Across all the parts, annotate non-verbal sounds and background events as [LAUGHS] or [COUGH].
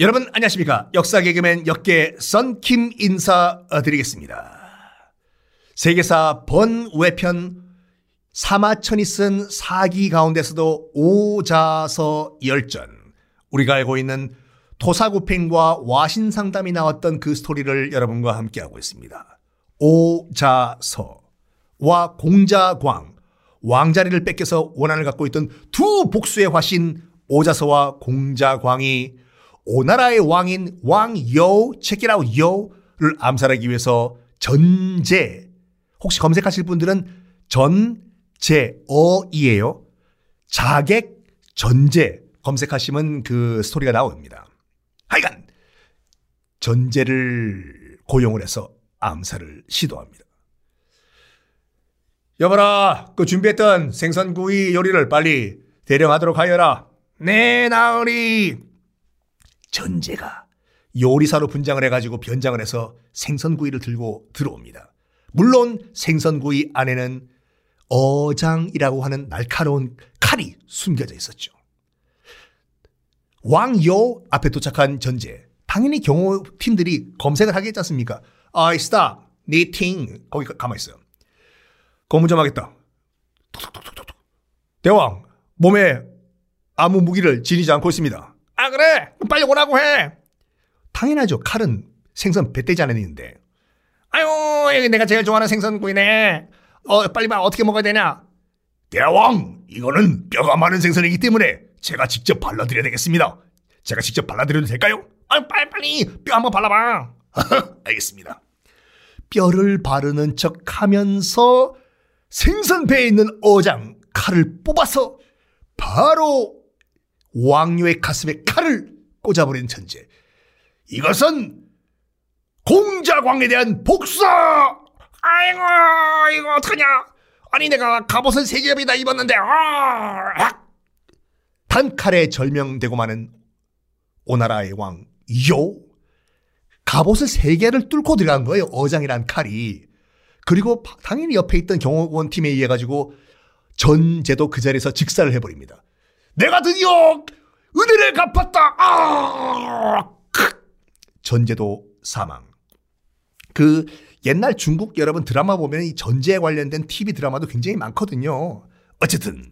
여러분 안녕하십니까? 역사 개그맨 역계 썬킴 인사드리겠습니다. 세계사 번외편 사마천이 쓴 사기 가운데서도 오자서 열전. 우리가 알고 있는 토사구팽과 와신상담이 나왔던 그 스토리를 여러분과 함께하고 있습니다. 오자서와 공자광. 왕자리를 뺏겨서 원한을 갖고 있던 두 복수의 화신 오자서와 공자광이 오나라의 왕인 왕여, 체키라우 여를 암살하기 위해서 전제, 혹시 검색하실 분들은 전제어이에요. 자객 전제 검색하시면 그 스토리가 나옵니다. 하여간 전제를 고용을 해서 암살을 시도합니다. 여보라, 그 준비했던 생선구이 요리를 빨리 대령하도록 하여라. 네, 나으리. 전제가 요리사로 분장을 해가지고 변장을 해서 생선구이를 들고 들어옵니다. 물론 생선구이 안에는 어장이라고 하는 날카로운 칼이 숨겨져 있었죠. 왕요 앞에 도착한 전제. 당연히 경호팀들이 검색을 하겠지 않습니까? I stop, knitting. 거기 가만히 있어요. 검문 좀 하겠다. 대왕, 몸에 아무 무기를 지니지 않고 있습니다. 아, 그래? 빨리 오라고 해. 당연하죠. 칼은 생선 배떼지 안에 있는데. 아유, 여기 내가 제일 좋아하는 생선구이네. 어, 빨리 봐. 어떻게 먹어야 되냐? 대왕, 이거는 뼈가 많은 생선이기 때문에 제가 직접 발라드려야 되겠습니다. 제가 직접 발라드려도 될까요? 아, 빨리 빨리 뼈 한번 발라봐. [LAUGHS] 알겠습니다. 뼈를 바르는 척 하면서 생선 배에 있는 어장 칼을 뽑아서 바로 왕요의 가슴에 칼을 꽂아버린 천재. 이것은 공자광에 대한 복사! 아이고, 이거 어떡하냐? 아니, 내가 갑옷을 세 겹이나 입었는데, 아! 단칼에 절명되고 마는 오나라의 왕, 요? 갑옷을 세 개를 뚫고 들어간 거예요, 어장이란 칼이. 그리고 당연히 옆에 있던 경호원 팀에 의해 가지고 전제도 그 자리에서 직사를 해버립니다. 내가 드디어 은혜를 갚았다. 아! 전제도 사망. 그 옛날 중국 여러분 드라마 보면 이 전제에 관련된 TV 드라마도 굉장히 많거든요. 어쨌든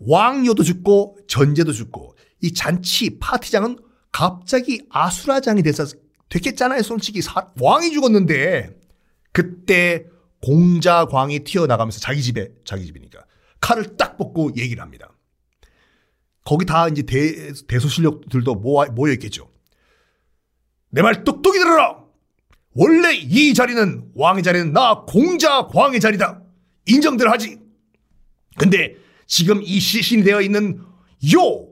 왕요도 죽고 전제도 죽고 이 잔치 파티장은 갑자기 아수라장이 돼서 됐겠잖아요. 솔직히 사, 왕이 죽었는데 그때 공자광이 튀어나가면서 자기 집에 자기 집이니까 칼을 딱 뽑고 얘기를 합니다. 거기 다 이제 대, 대소 실력들도 모아, 모여 있겠죠. 내 말 똑똑히 들어라! 원래 이 자리는, 왕의 자리는 나 공자 광의 자리다. 인정들 하지. 근데 지금 이 시신이 되어 있는 요,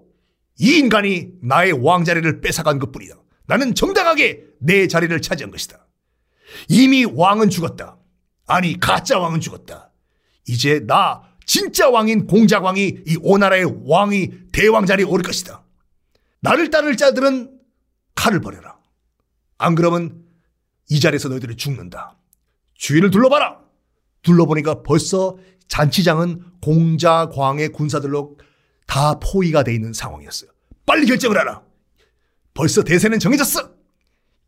이 인간이 나의 왕 자리를 뺏어간 것 뿐이다. 나는 정당하게 내 자리를 차지한 것이다. 이미 왕은 죽었다. 아니, 가짜 왕은 죽었다. 이제 나 진짜 왕인 공자광이 이 오나라의 왕이 대왕 자리에 오를 것이다. 나를 따를 자들은 칼을 버려라. 안 그러면 이 자리에서 너희들이 죽는다. 주위를 둘러봐라. 둘러보니까 벌써 잔치장은 공자광의 군사들로 다 포위가 돼 있는 상황이었어요. 빨리 결정을 하라. 벌써 대세는 정해졌어.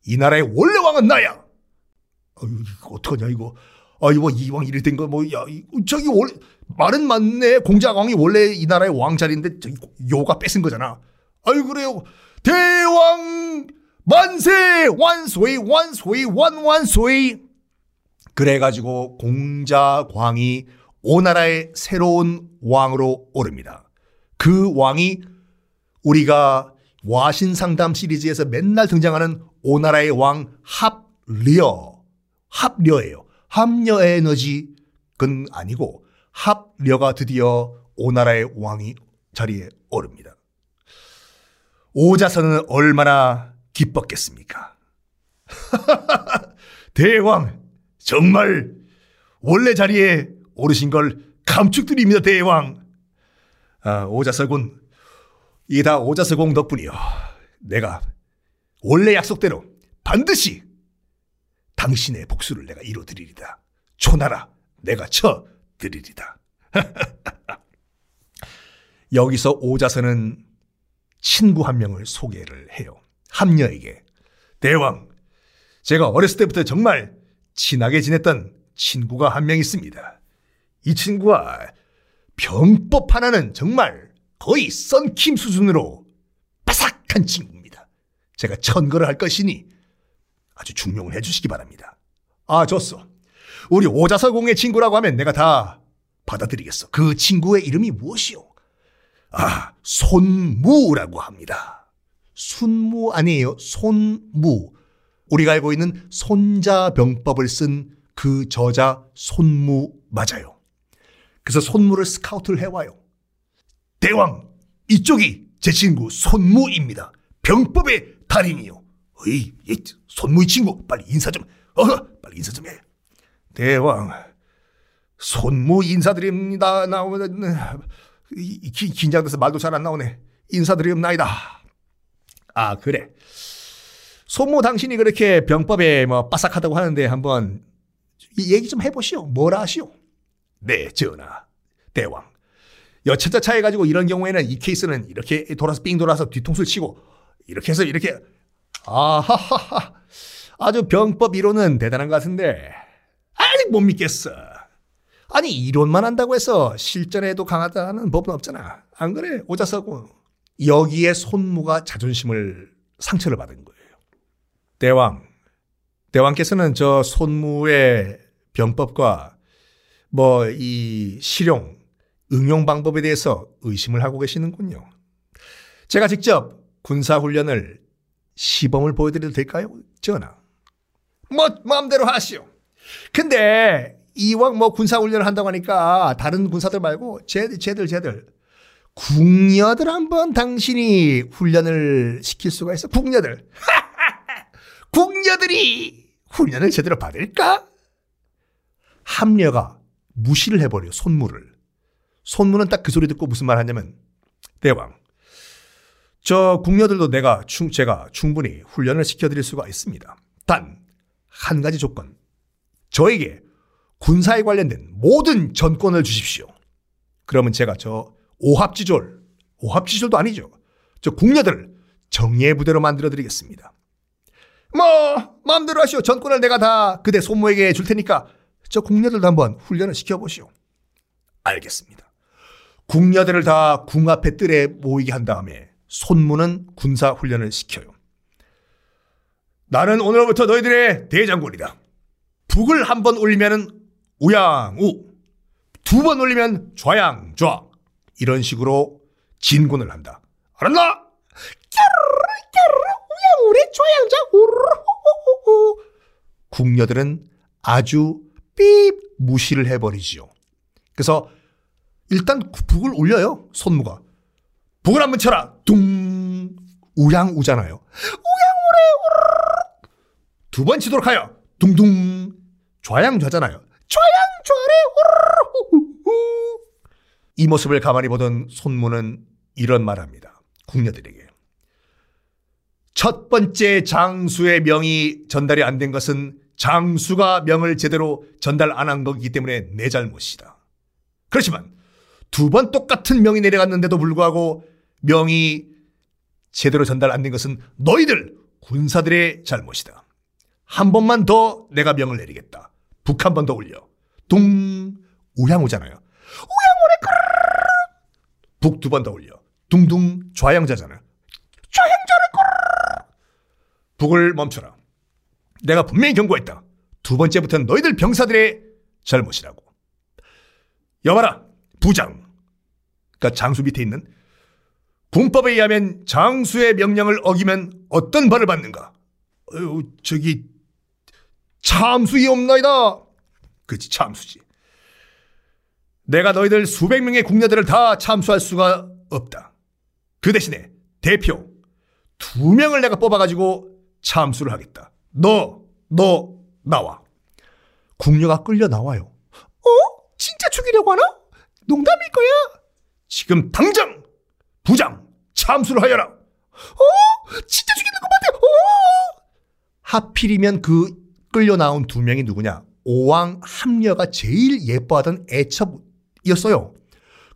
이 나라의 원래 왕은 나야. 어떡하냐, 이거. 아, 이거 이왕 이리 된 거, 뭐, 야, 저기 원래, 말은 맞네. 공자왕이 원래 이 나라의 왕 자리인데, 요가 뺏은 거잖아. 아유, 그래요. 대왕 만세! 완소이, 완소이, 완완소이! 그래가지고 공자광이 오나라의 새로운 왕으로 오릅니다. 그 왕이 우리가 와신상담 시리즈에서 맨날 등장하는 오나라의 왕 합려, 합려예요. 합려 에너지는 아니고 합려가 드디어 오나라의 왕이 자리에 오릅니다. 오자선은 얼마나 기뻤겠습니까? [LAUGHS] 대왕, 정말 원래 자리에 오르신 걸 감축드립니다, 대왕. 아, 오자서군, 이게 다 오자서공 덕분이요. 내가 원래 약속대로 반드시 당신의 복수를 내가 이뤄드리리다. 초나라 내가 쳐드리리다. [LAUGHS] 여기서 오자서는 친구 한 명을 소개를 해요. 함녀에게 대왕 제가 어렸을 때부터 정말 친하게 지냈던 친구가 한 명 있습니다. 이 친구와 병법 하나는 정말 거의 썬킴 수준으로 바삭한 친구입니다. 제가 천거를 할 것이니 아주 중용을 해주시기 바랍니다. 아, 좋소. 우리 오자서공의 친구라고 하면 내가 다 받아들이겠어. 그 친구의 이름이 무엇이오? 아, 손무라고 합니다. 순무 아니에요. 손무. 우리가 알고 있는 손자병법을 쓴 그 저자 손무 맞아요. 그래서 손무를 스카우트를 해와요. 대왕, 이쪽이 제 친구 손무입니다. 병법의 달인이요. 어이, 이 손무의 친구, 빨리 인사 좀, 어, 빨리 인사 좀 해. 대왕, 손무 인사드립니다. 나오는, 긴장돼서 말도 잘 안 나오네. 인사드립나이다. 아, 그래. 손무 당신이 그렇게 병법에 뭐 빠삭하다고 하는데 한번 얘기 좀 해보시오. 뭐라 하시오? 네, 전하. 대왕. 여차자 차해가지고 이런 경우에는 이 케이스는 이렇게 돌아서 삥 돌아서 뒤통수를 치고 이렇게 해서 이렇게 아하하하 아주 병법 이론은 대단한 것 같은데 아직 못 믿겠어. 아니 이론만 한다고 해서 실전에도 강하다는 법은 없잖아. 안 그래? 오자서고 여기에 손무가 자존심을 상처를 받은 거예요. 대왕, 대왕께서는 저 손무의 병법과 뭐 이 실용, 응용 방법에 대해서 의심을 하고 계시는군요. 제가 직접 군사 훈련을 시범을 보여드려도 될까요? 전하. 뭐, 마음대로 하시오. 근데 이왕 뭐 군사훈련을 한다고 하니까 다른 군사들 말고 쟤들, 쟤들, 쟤들. 궁녀들 한번 당신이 훈련을 시킬 수가 있어. 궁녀들. [LAUGHS] 궁녀들이 훈련을 제대로 받을까? 함녀가 무시를 해버려, 손무를. 손무는 딱 그 소리 듣고 무슨 말 하냐면, 대왕, 저 궁녀들도 내가, 충, 제가 충분히 훈련을 시켜드릴 수가 있습니다. 단, 한 가지 조건. 저에게 군사에 관련된 모든 전권을 주십시오. 그러면 제가 저 오합지졸, 오합지졸도 아니죠. 저 궁녀들을 정예 부대로 만들어 드리겠습니다. 뭐 마음대로 하시오. 전권을 내가 다 그대 손모에게 줄 테니까 저 궁녀들도 한번 훈련을 시켜보시오. 알겠습니다. 궁녀들을 다 궁 앞에 뜰에 모이게 한 다음에 손무는 군사 훈련을 시켜요. 나는 오늘부터 너희들의 대장군이다. 북을 한 번 올리면은 우양우, 두 번 올리면 좌양좌 이런 식으로 진군을 한다. 알았나? 우양우리 좌양좌 우르르 궁녀들은 아주 삐 무시를 해버리지요. 그래서 일단 북을 올려요. 손무가. 북을 한번 쳐라. 둥. 우양 우잖아요. 우양 우래 우르르 두번 치도록 하여. 둥둥. 좌양 좌잖아요. 좌양 좌래 우르르 이 모습을 가만히 보던 손무는 이런 말합니다. 궁녀들에게. 첫 번째 장수의 명이 전달이 안 된 것은 장수가 명을 제대로 전달 안한 거기 때문에 내 잘못이다. 그렇지만 두 번 똑같은 명이 내려갔는데도 불구하고 명이 제대로 전달 안 된 것은 너희들 군사들의 잘못이다. 한 번만 더 내가 명을 내리겠다. 북 한 번 더 올려. 둥 우양우잖아요. 우양우래 북두 번 더 올려. 둥둥 좌양자잖아. 좌양자를 북을 멈춰라. 내가 분명히 경고했다. 두 번째부터는 너희들 병사들의 잘못이라고. 여봐라, 부장. 그러니까 장수 밑에 있는 군법에 의하면 장수의 명령을 어기면 어떤 벌을 받는가? 어휴, 저기 참수이옵나이다. 그치 참수지. 내가 너희들 수백 명의 궁녀들을 다 참수할 수가 없다. 그 대신에 대표 두 명을 내가 뽑아가지고 참수를 하겠다. 너, 너 나와. 궁녀가 끌려 나와요. 어? 진짜 죽이려고 하나? 농담일 거야. 지금 당장 부장 참수를 하여라. 어? 진짜 죽이는 것 같아. 어? 하필이면 그 끌려 나온 두 명이 누구냐? 오왕 함녀가 제일 예뻐하던 애첩이었어요.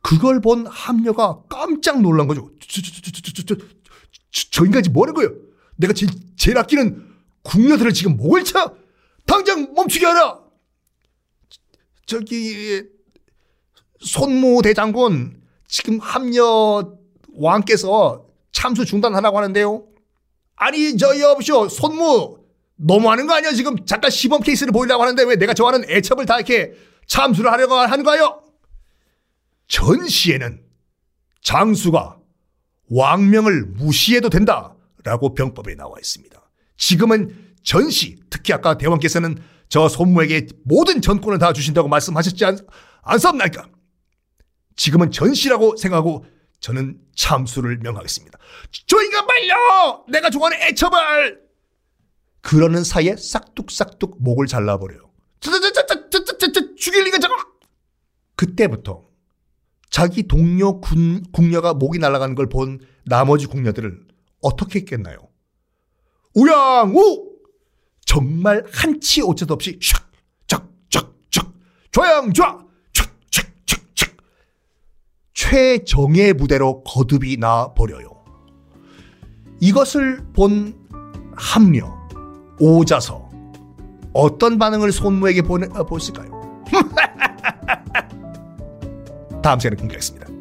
그걸 본 함녀가 깜짝 놀란 거죠. 저, 저, 저, 저, 저, 저, 저, 저 인간이 뭐하는 거예요? 내가 제, 제일 아끼는 궁녀들을 지금 목을 쳐 당장 멈추게 하라. 저기 손무 대장군 지금 합려 왕께서 참수 중단하라고 하는데요. 아니 저 여보시오 손무 너무하는 거 아니야 지금 잠깐 시범 케이스를 보이려고 하는데 왜 내가 좋아하는 애첩을 다 이렇게 참수를 하려고 하는 거요? 전시에는 장수가 왕명을 무시해도 된다라고 병법에 나와 있습니다. 지금은 전시 특히 아까 대왕께서는 저 손무에게 모든 전권을 다 주신다고 말씀하셨지 않, 않습니까? 지금은 전시라고 생각하고 저는 참수를 명하겠습니다. 저 인간 말려! 내가 좋아하는 애처벌! 그러는 사이에 싹둑싹둑 목을 잘라버려요. 죽일 리가 저거! 그때부터 자기 동료 군, 궁녀가 목이 날아가는 걸 본 나머지 궁녀들을 어떻게 했겠나요? 우양우! 정말 한치 오차도 없이 샥, 쫙, 쫙, 쫙, 촥, 촥. 최정의 무대로 거듭이 나 버려요. 이것을 본 합려, 오자서, 어떤 반응을 손무에게 보내, 어, 보실까요? [LAUGHS] 다음 시간에 공개하겠습니다.